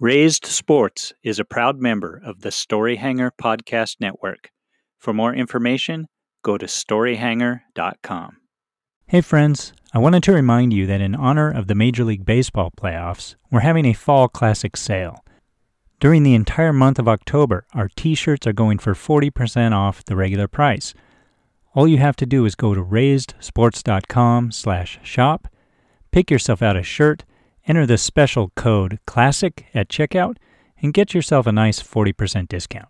Raised Sports is a proud member of the Storyhanger Podcast Network. For more information, go to storyhanger.com. Hey, friends, I wanted to remind you that in honor of the Major League Baseball playoffs, we're having a fall classic sale. During the entire month of October, our t shirts are going for 40% off the regular price. All you have to do is go to raisedsports.com slash shop, pick yourself out a shirt, enter the special code CLASSIC at checkout, and get yourself a nice 40% discount.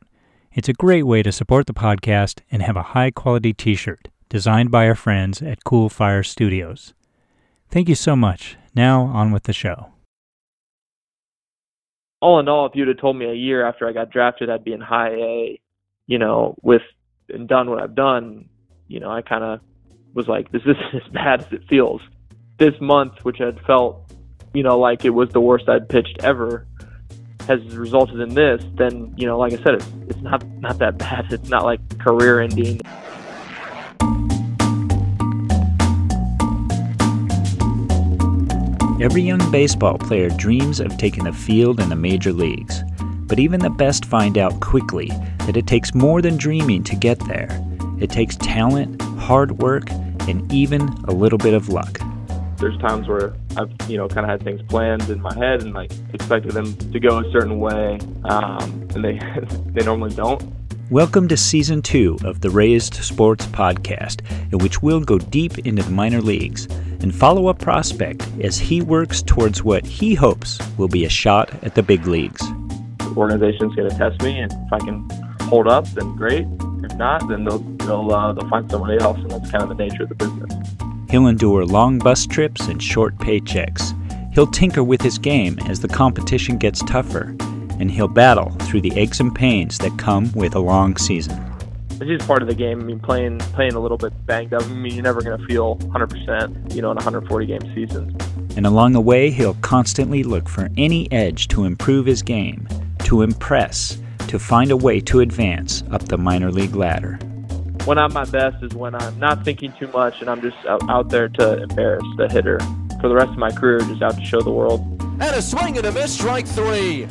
It's a great way to support the podcast and have a high quality t shirt designed by our friends at Cool Fire Studios. Thank you so much. Now, on with the show. All in all, if you'd have told me a year after I got drafted I'd be in high A, you know, with and done what I've done, you know, I kind of was like, this isn't as bad as it feels. This month, which had felt, you know, like it was the worst I'd pitched ever, has resulted in this. Then, you know, like I said, it's it's not not that bad. It's not like career ending. Every young baseball player dreams of taking the field in the major leagues. But even the best find out quickly that it takes more than dreaming to get there. It takes talent, hard work, and even a little bit of luck. There's times where I've, you know, kind of had things planned in my head and like expected them to go a certain way, um, and they they normally don't. Welcome to season two of the Raised Sports Podcast, in which we'll go deep into the minor leagues and follow a prospect as he works towards what he hopes will be a shot at the big leagues. The organization's going to test me, and if I can hold up, then great. If not, then they'll they'll uh, they'll find somebody else, and that's kind of the nature of the business. He'll endure long bus trips and short paychecks. He'll tinker with his game as the competition gets tougher, and he'll battle through the aches and pains that come with a long season. It's just part of the game. I mean, playing playing a little bit banged up. I mean, you're never going to feel 100%, you know, in a 140 game season. And along the way, he'll constantly look for any edge to improve his game, to impress, to find a way to advance up the minor league ladder. When I'm my best is when I'm not thinking too much and I'm just out, out there to embarrass the hitter. For the rest of my career, just out to show the world. And a swing and a miss, strike three.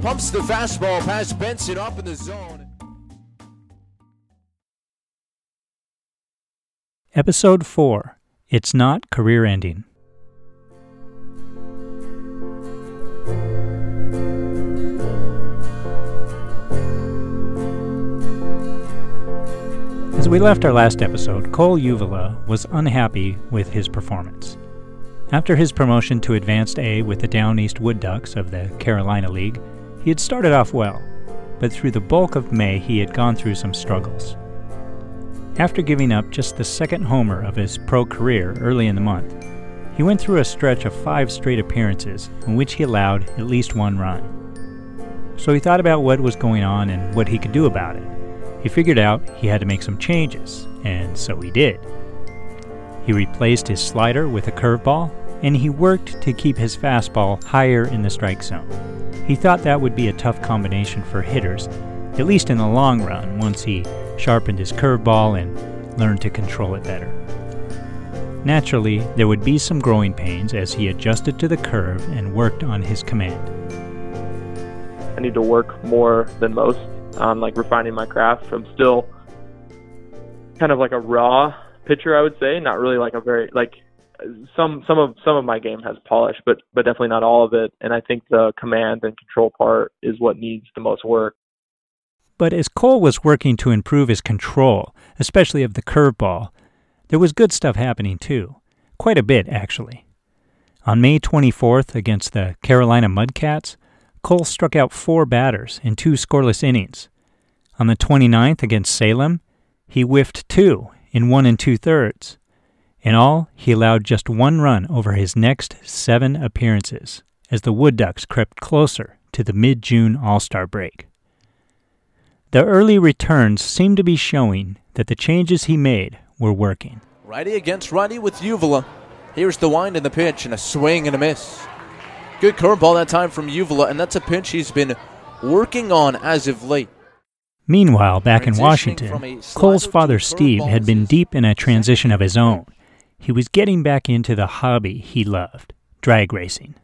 Pumps the fastball past Benson up in the zone. Episode 4 It's Not Career Ending. As we left our last episode, Cole Uvila was unhappy with his performance. After his promotion to Advanced A with the Down East Wood Ducks of the Carolina League, he had started off well, but through the bulk of May he had gone through some struggles. After giving up just the second homer of his pro career early in the month, he went through a stretch of five straight appearances in which he allowed at least one run. So he thought about what was going on and what he could do about it. He figured out he had to make some changes, and so he did. He replaced his slider with a curveball, and he worked to keep his fastball higher in the strike zone. He thought that would be a tough combination for hitters, at least in the long run, once he sharpened his curveball and learned to control it better. Naturally, there would be some growing pains as he adjusted to the curve and worked on his command. I need to work more than most on like refining my craft. I'm still kind of like a raw pitcher, I would say, not really like a very like some some of some of my game has polish, but but definitely not all of it. And I think the command and control part is what needs the most work. But as Cole was working to improve his control, especially of the curveball, there was good stuff happening too. Quite a bit, actually. On May 24th against the Carolina Mudcats, Cole struck out four batters in two scoreless innings. On the 29th against Salem, he whiffed two in one and two thirds. In all, he allowed just one run over his next seven appearances as the Wood Ducks crept closer to the mid June All Star break. The early returns seemed to be showing that the changes he made were working. Righty against righty with Uvila. Here's the wind in the pitch and a swing and a miss. Good curveball that time from Uvila, and that's a pitch he's been working on as of late. Meanwhile, back in Washington, Cole's father Steve had been deep in a transition of his own. He was getting back into the hobby he loved drag racing.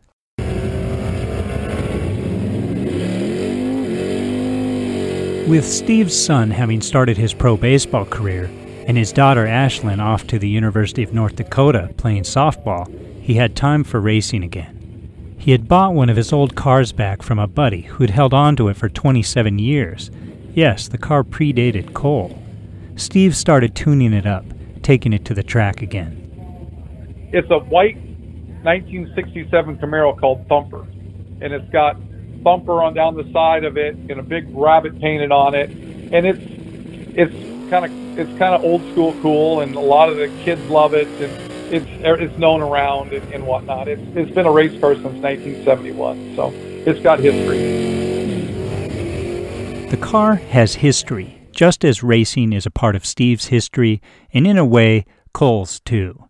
With Steve's son having started his pro baseball career and his daughter Ashlyn off to the University of North Dakota playing softball, he had time for racing again. He had bought one of his old cars back from a buddy who had held on to it for 27 years. Yes, the car predated Cole. Steve started tuning it up, taking it to the track again. It's a white 1967 Camaro called Thumper, and it's got bumper on down the side of it and a big rabbit painted on it, and it's it's kind of it's kind of old school cool, and a lot of the kids love it, and it's it's known around and, and whatnot. It's it's been a race car since 1971, so it's got history. The car has history, just as racing is a part of Steve's history, and in a way, Cole's too.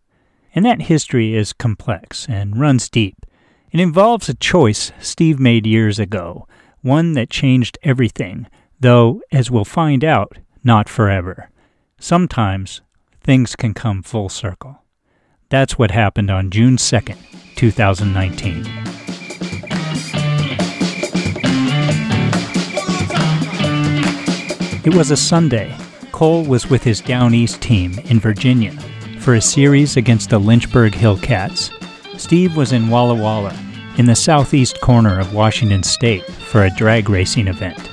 And that history is complex and runs deep. It involves a choice Steve made years ago, one that changed everything, though, as we'll find out, not forever. Sometimes things can come full circle. That's what happened on June 2nd, 2019. It was a Sunday. Cole was with his Down East team in Virginia for a series against the Lynchburg Hillcats. Steve was in Walla Walla, in the southeast corner of Washington State, for a drag racing event.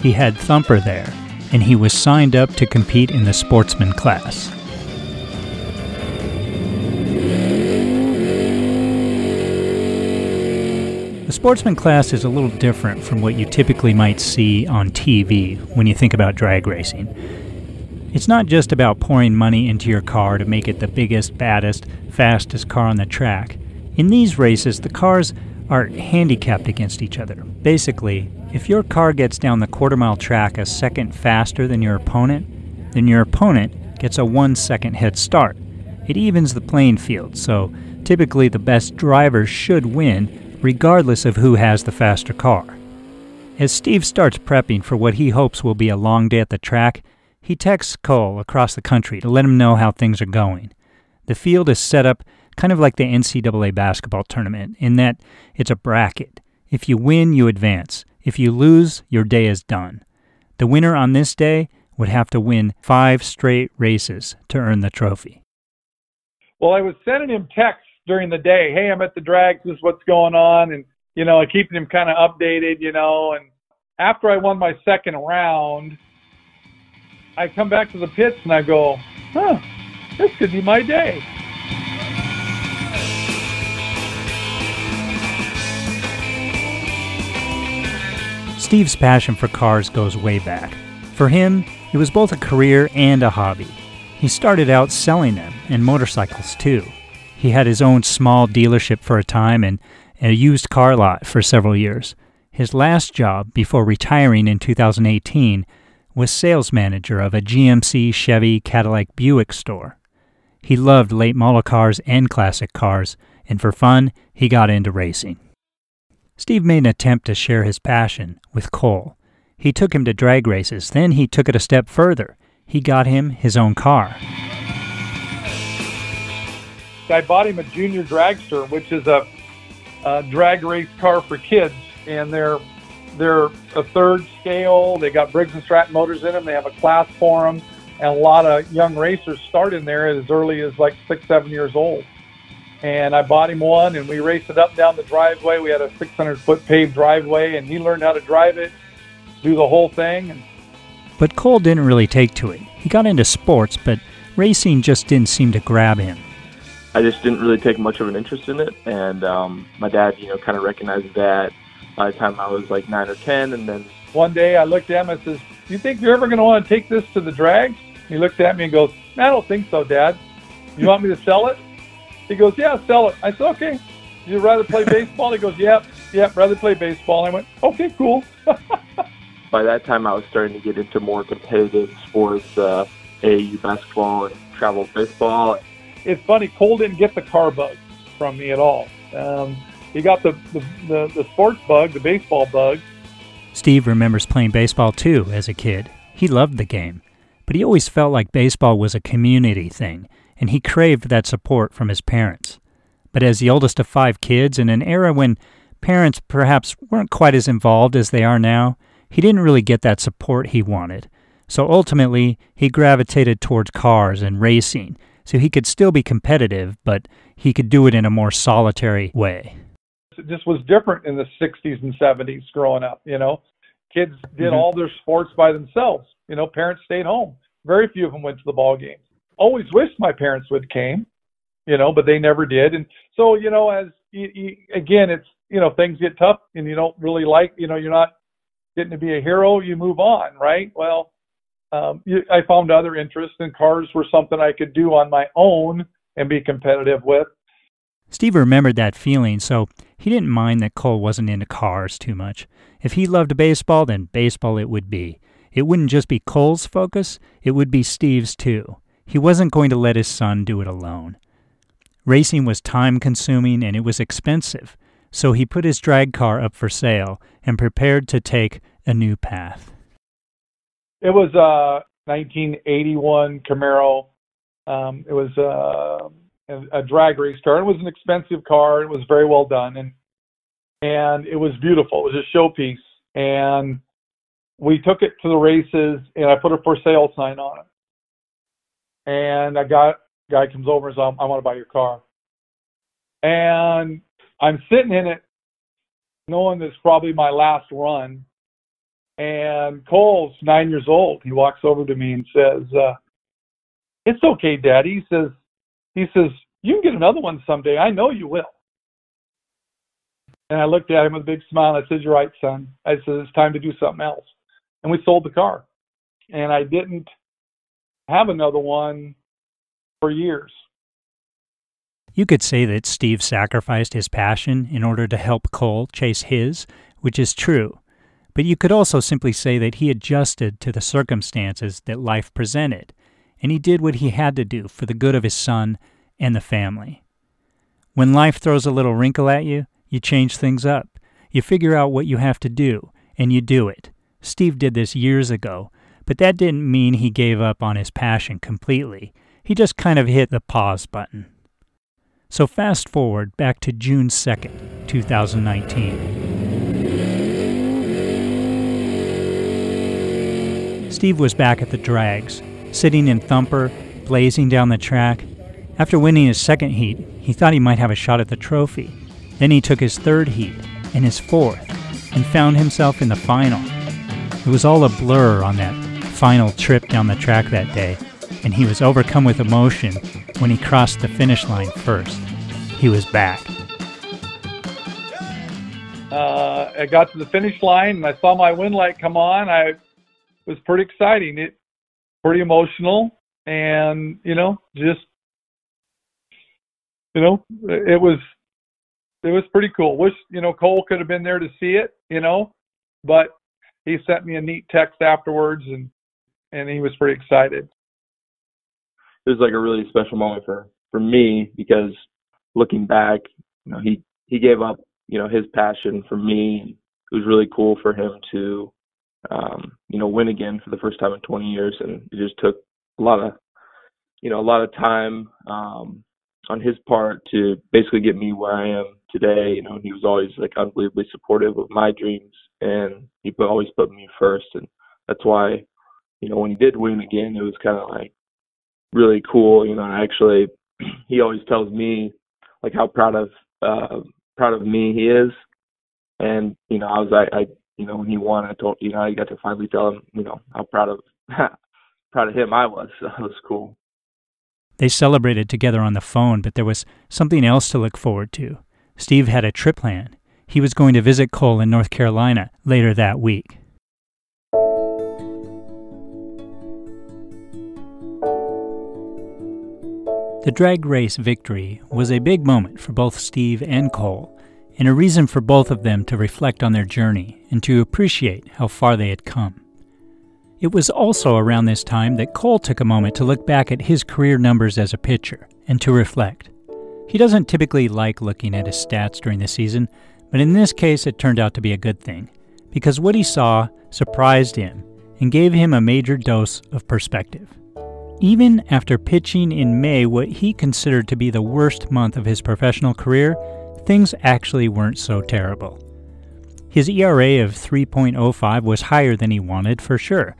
He had Thumper there, and he was signed up to compete in the sportsman class. The sportsman class is a little different from what you typically might see on TV when you think about drag racing. It's not just about pouring money into your car to make it the biggest, baddest, fastest car on the track. In these races, the cars are handicapped against each other. Basically, if your car gets down the quarter mile track a second faster than your opponent, then your opponent gets a one second head start. It evens the playing field, so typically the best driver should win, regardless of who has the faster car. As Steve starts prepping for what he hopes will be a long day at the track, he texts Cole across the country to let him know how things are going. The field is set up kind of like the NCAA basketball tournament, in that it's a bracket. If you win, you advance. If you lose, your day is done. The winner on this day would have to win five straight races to earn the trophy. Well, I was sending him texts during the day. Hey, I'm at the drag. This is what's going on, and you know, keeping him kind of updated. You know, and after I won my second round, I come back to the pits and I go, huh, this could be my day. Steve's passion for cars goes way back. For him, it was both a career and a hobby. He started out selling them, and motorcycles too. He had his own small dealership for a time and a used car lot for several years. His last job, before retiring in 2018, was sales manager of a GMC Chevy Cadillac Buick store. He loved late model cars and classic cars, and for fun, he got into racing. Steve made an attempt to share his passion with Cole. He took him to drag races, then he took it a step further. He got him his own car. I bought him a junior dragster, which is a, a drag race car for kids, and they're they're a third scale. They got Briggs and Stratton motors in them. They have a class for them, and a lot of young racers start in there as early as like six, seven years old. And I bought him one, and we raced it up down the driveway. We had a 600 foot paved driveway, and he learned how to drive it, do the whole thing. But Cole didn't really take to it. He got into sports, but racing just didn't seem to grab him. I just didn't really take much of an interest in it, and um, my dad, you know, kind of recognized that by the time I was like nine or ten, and then one day I looked at him and says, Do "You think you're ever going to want to take this to the drags?" He looked at me and goes, "I don't think so, Dad. You want me to sell it?" He goes, "Yeah, sell it." I said, "Okay." You'd rather play baseball? He goes, "Yep, yep, rather play baseball." I went, "Okay, cool." by that time, I was starting to get into more competitive sports, uh, AAU basketball and travel baseball. It's funny, Cole didn't get the car bug from me at all. Um, he got the, the, the, the sports bug, the baseball bug. Steve remembers playing baseball too as a kid. He loved the game, but he always felt like baseball was a community thing, and he craved that support from his parents. But as the oldest of five kids in an era when parents perhaps weren't quite as involved as they are now, he didn't really get that support he wanted. So ultimately, he gravitated towards cars and racing, so he could still be competitive, but he could do it in a more solitary way. It just was different in the 60s and 70s growing up, you know. Kids did mm-hmm. all their sports by themselves. You know, parents stayed home. Very few of them went to the ball games. Always wished my parents would came, you know, but they never did. And so, you know, as you, you, again, it's you know things get tough and you don't really like, you know, you're not getting to be a hero. You move on, right? Well, um, I found other interests, and cars were something I could do on my own and be competitive with. Steve remembered that feeling, so he didn't mind that Cole wasn't into cars too much. If he loved baseball, then baseball it would be. It wouldn't just be Cole's focus, it would be Steve's too. He wasn't going to let his son do it alone. Racing was time consuming and it was expensive, so he put his drag car up for sale and prepared to take a new path. It was a 1981 Camaro. Um, it was uh, a, a drag race car. It was an expensive car. It was very well done, and and it was beautiful. It was a showpiece, and we took it to the races, and I put a for sale sign on it. And a guy guy comes over and says, "I want to buy your car." And I'm sitting in it, knowing this is probably my last run. And Cole's nine years old. He walks over to me and says, uh, "It's okay, Daddy." He says, "He says you can get another one someday. I know you will." And I looked at him with a big smile. And I said, "You're right, son." I said, "It's time to do something else." And we sold the car. And I didn't have another one for years. You could say that Steve sacrificed his passion in order to help Cole chase his, which is true. But you could also simply say that he adjusted to the circumstances that life presented, and he did what he had to do for the good of his son and the family. When life throws a little wrinkle at you, you change things up. You figure out what you have to do, and you do it. Steve did this years ago, but that didn't mean he gave up on his passion completely. He just kind of hit the pause button. So fast forward back to June 2nd, 2019. Steve was back at the drags, sitting in Thumper, blazing down the track. After winning his second heat, he thought he might have a shot at the trophy. Then he took his third heat and his fourth, and found himself in the final. It was all a blur on that final trip down the track that day, and he was overcome with emotion when he crossed the finish line first. He was back. Uh, I got to the finish line and I saw my win light come on. I was pretty exciting. It pretty emotional, and you know, just you know, it was it was pretty cool. Wish you know Cole could have been there to see it, you know, but he sent me a neat text afterwards, and and he was pretty excited it was like a really special moment for for me because looking back, you know, he he gave up, you know, his passion for me. It was really cool for him to, um, you know, win again for the first time in 20 years, and it just took a lot of, you know, a lot of time um, on his part to basically get me where I am today. You know, he was always like unbelievably supportive of my dreams, and he put, always put me first, and that's why, you know, when he did win again, it was kind of like really cool. You know, actually, he always tells me like how proud of uh, proud of me he is, and you know, I was I, I you know when he won, I told you know I got to finally tell him you know how proud of proud of him I was. So that was cool. They celebrated together on the phone, but there was something else to look forward to. Steve had a trip planned. He was going to visit Cole in North Carolina later that week. The drag race victory was a big moment for both Steve and Cole, and a reason for both of them to reflect on their journey and to appreciate how far they had come. It was also around this time that Cole took a moment to look back at his career numbers as a pitcher and to reflect. He doesn't typically like looking at his stats during the season, but in this case it turned out to be a good thing, because what he saw surprised him and gave him a major dose of perspective. Even after pitching in May what he considered to be the worst month of his professional career, things actually weren't so terrible. His ERA of 3.05 was higher than he wanted for sure,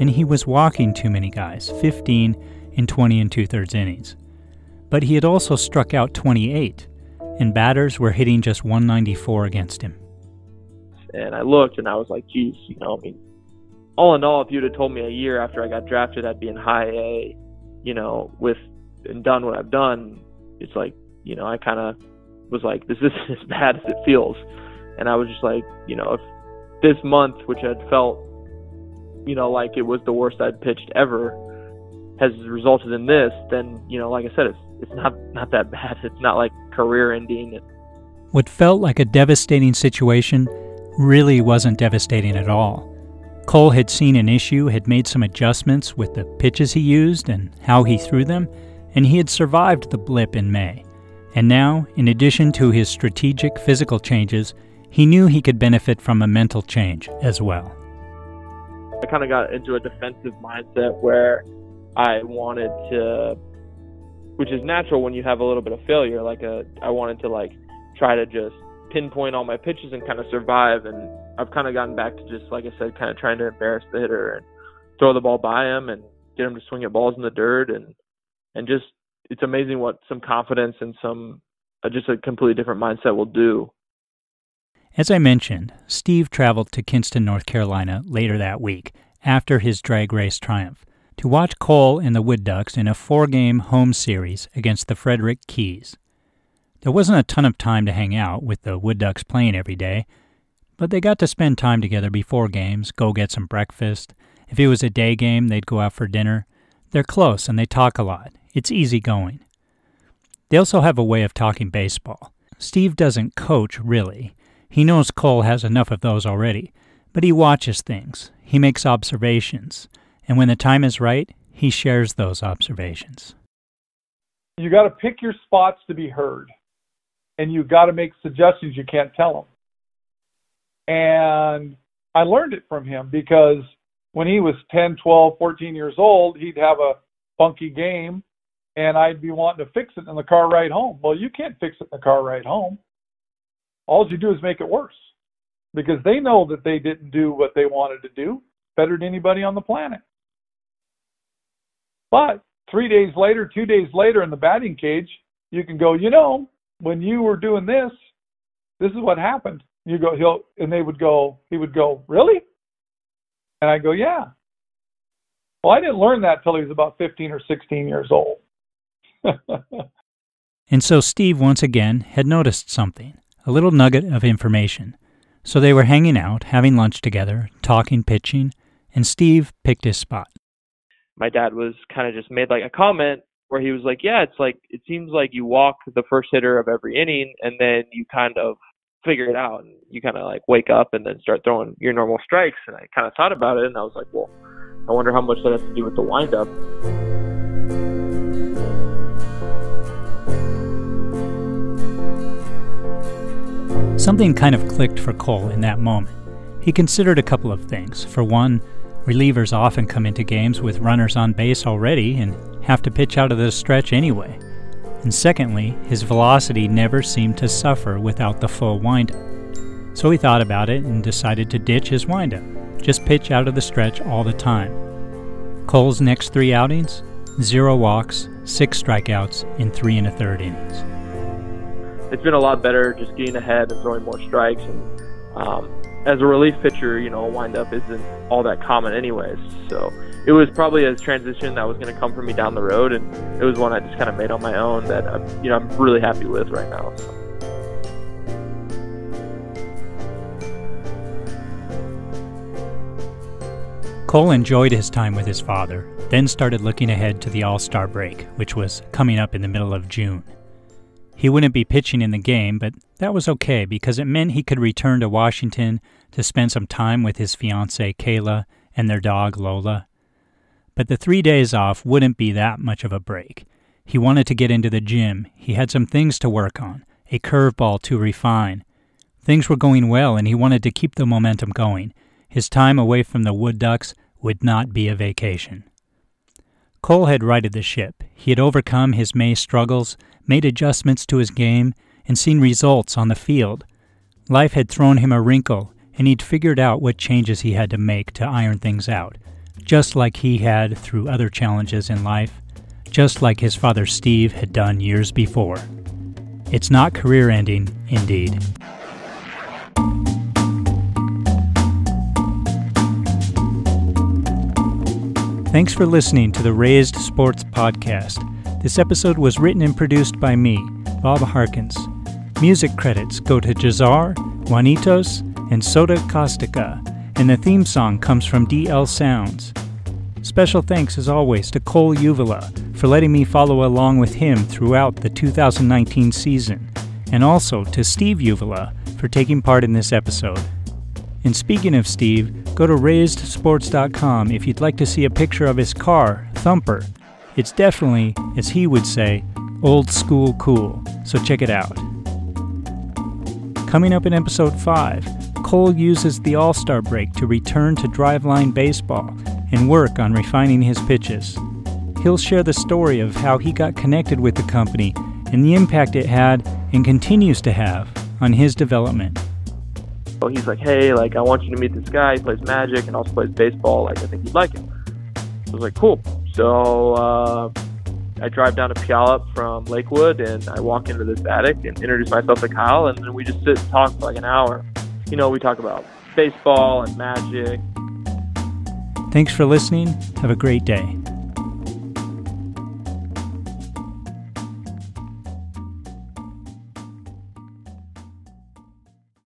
and he was walking too many guys 15 in 20 and two thirds innings. But he had also struck out 28, and batters were hitting just 194 against him. And I looked and I was like, geez, you know, I mean, all in all, if you'd have told me a year after I got drafted I'd be in high A, you know, with and done what I've done, it's like, you know, I kind of was like, this isn't as bad as it feels. And I was just like, you know, if this month, which had felt, you know, like it was the worst I'd pitched ever, has resulted in this, then, you know, like I said, it's it's not not that bad. It's not like career ending. What felt like a devastating situation really wasn't devastating at all. Cole had seen an issue, had made some adjustments with the pitches he used and how he threw them, and he had survived the blip in May. And now, in addition to his strategic physical changes, he knew he could benefit from a mental change as well. I kind of got into a defensive mindset where I wanted to, which is natural when you have a little bit of failure. Like a, I wanted to like try to just pinpoint all my pitches and kind of survive. And I've kind of gotten back to just like I said, kind of trying to embarrass the hitter and throw the ball by him and get him to swing at balls in the dirt and and just it's amazing what some confidence and some uh, just a completely different mindset will do. As I mentioned, Steve traveled to Kinston, North Carolina later that week after his drag race triumph to watch Cole and the Wood Ducks in a four game home series against the Frederick Keys. There wasn't a ton of time to hang out with the Wood Ducks playing every day, but they got to spend time together before games, go get some breakfast. If it was a day game, they'd go out for dinner. They're close and they talk a lot. It's easy going. They also have a way of talking baseball. Steve doesn't coach, really. He knows Cole has enough of those already, but he watches things. He makes observations. And when the time is right, he shares those observations. You got to pick your spots to be heard and you got to make suggestions you can't tell them. And I learned it from him because when he was 10, 12, 14 years old, he'd have a funky game and I'd be wanting to fix it in the car ride home. Well, you can't fix it in the car ride home. All you do is make it worse because they know that they didn't do what they wanted to do better than anybody on the planet. But three days later, two days later in the batting cage, you can go, you know, when you were doing this, this is what happened. You go, he'll, and they would go, he would go, really? And I go, yeah. Well, I didn't learn that till he was about 15 or 16 years old. and so Steve once again had noticed something, a little nugget of information. So they were hanging out, having lunch together, talking pitching, and Steve picked his spot. My dad was kind of just made like a comment where he was like, "Yeah, it's like it seems like you walk the first hitter of every inning, and then you kind of figure it out, and you kind of like wake up and then start throwing your normal strikes." And I kind of thought about it, and I was like, "Well, I wonder how much that has to do with the windup." Something kind of clicked for Cole in that moment. He considered a couple of things. For one, relievers often come into games with runners on base already and have to pitch out of the stretch anyway. And secondly, his velocity never seemed to suffer without the full windup. So he thought about it and decided to ditch his windup, just pitch out of the stretch all the time. Cole's next three outings zero walks, six strikeouts in three and a third innings. It's been a lot better just getting ahead and throwing more strikes. And um, as a relief pitcher, you know, a windup isn't all that common, anyways. So it was probably a transition that was going to come for me down the road, and it was one I just kind of made on my own that I'm, you know I'm really happy with right now. So. Cole enjoyed his time with his father, then started looking ahead to the All Star break, which was coming up in the middle of June. He wouldn't be pitching in the game, but that was okay because it meant he could return to Washington to spend some time with his fiancee Kayla and their dog Lola. But the three days off wouldn't be that much of a break. He wanted to get into the gym. He had some things to work on, a curveball to refine. Things were going well, and he wanted to keep the momentum going. His time away from the Wood Ducks would not be a vacation. Cole had righted the ship. He had overcome his May struggles, made adjustments to his game, and seen results on the field. Life had thrown him a wrinkle, and he'd figured out what changes he had to make to iron things out, just like he had through other challenges in life, just like his father Steve had done years before. It's not career ending, indeed. Thanks for listening to the Raised Sports Podcast. This episode was written and produced by me, Bob Harkins. Music credits go to Jazar, Juanitos, and Soda Caustica, and the theme song comes from DL Sounds. Special thanks, as always, to Cole Uvila for letting me follow along with him throughout the 2019 season, and also to Steve Uvila for taking part in this episode. And speaking of Steve, go to raisedsports.com if you'd like to see a picture of his car, Thumper. It's definitely, as he would say, old school cool, so check it out. Coming up in episode 5, Cole uses the All Star break to return to driveline baseball and work on refining his pitches. He'll share the story of how he got connected with the company and the impact it had and continues to have on his development. So he's like, hey, like I want you to meet this guy. He plays Magic and also plays baseball. Like I think you'd like him. I was like, cool. So uh, I drive down to Puyallup from Lakewood and I walk into this attic and introduce myself to Kyle, and then we just sit and talk for like an hour. You know, we talk about baseball and Magic. Thanks for listening. Have a great day.